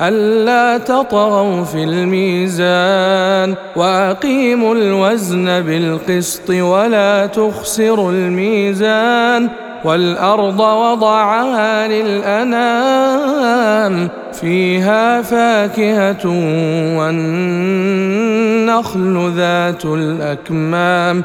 ألا تطغوا في الميزان وأقيموا الوزن بالقسط ولا تخسروا الميزان والأرض وضعها للأنام فيها فاكهة والنخل ذات الأكمام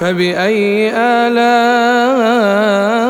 فبأي آلاء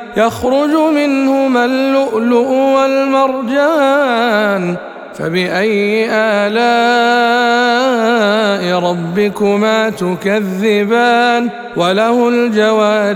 يخرج منهما اللؤلؤ والمرجان. فبأي آلاء ربكما تكذبان؟ وله الجوار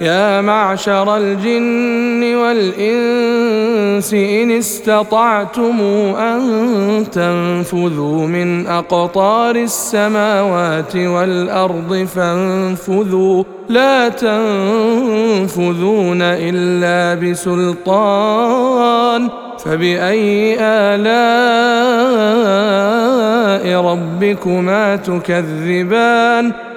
يا معشر الجن والإنس إن استطعتم أن تنفذوا من أقطار السماوات والأرض فانفذوا. لا تنفذون إلا بسلطان. فبأي آلاء ربكما تكذبان؟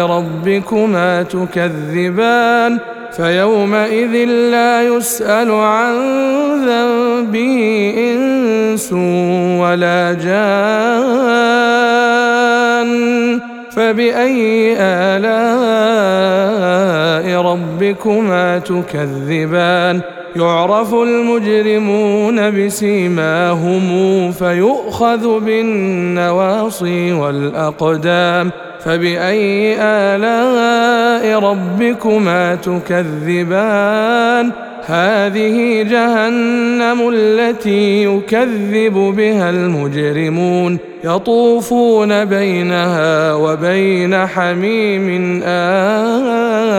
ربكما تكذبان فيومئذ لا يسأل عن ذنبه إنس ولا جان فبأي آلاء ربكما تكذبان يعرف المجرمون بسيماهم فيؤخذ بالنواصي والأقدام فبأي آلاء ربكما تكذبان؟ هذه جهنم التي يكذب بها المجرمون. يطوفون بينها وبين حميم آن.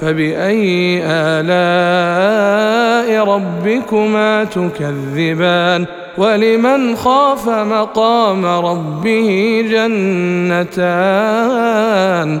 فبأي آلاء ربكما تكذبان ولمن خاف مقام ربه جنتان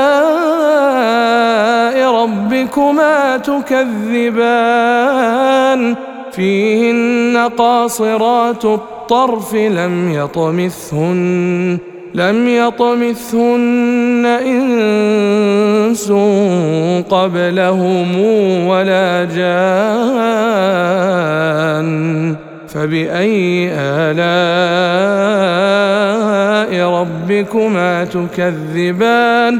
ربكما تكذبان. فيهن قاصرات الطرف لم يطمثهن لم يطمثهن إنس قبلهم ولا جان. فبأي آلاء ربكما تكذبان؟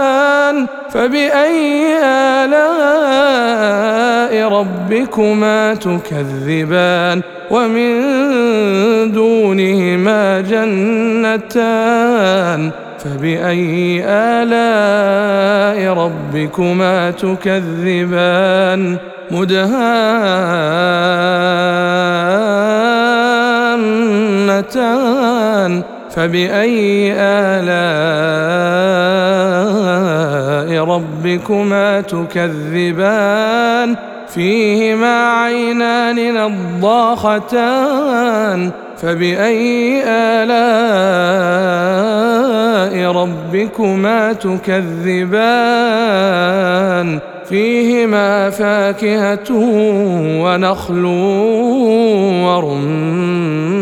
فبأي آلاء ربكما تكذبان ومن دونهما جنتان فبأي آلاء ربكما تكذبان مدهامتان فبأي آلاء ربكما تكذبان فيهما عينان نضاختان فبأي آلاء ربكما تكذبان فيهما فاكهة ونخل ورمان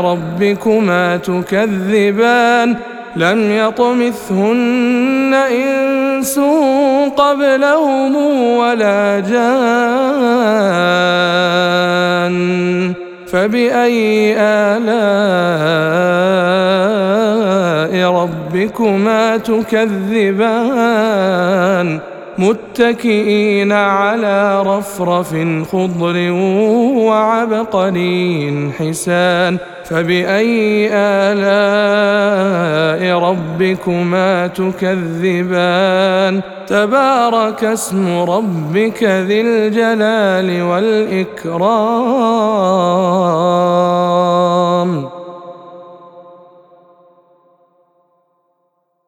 ربكما تكذبان لم يطمثهن إنس قبلهم ولا جان فبأي آلاء ربكما تكذبان متكئين على رفرف خضر وعبقري حسان. فبأي آلاء ربكما تكذبان؟ تبارك اسم ربك ذي الجلال والإكرام.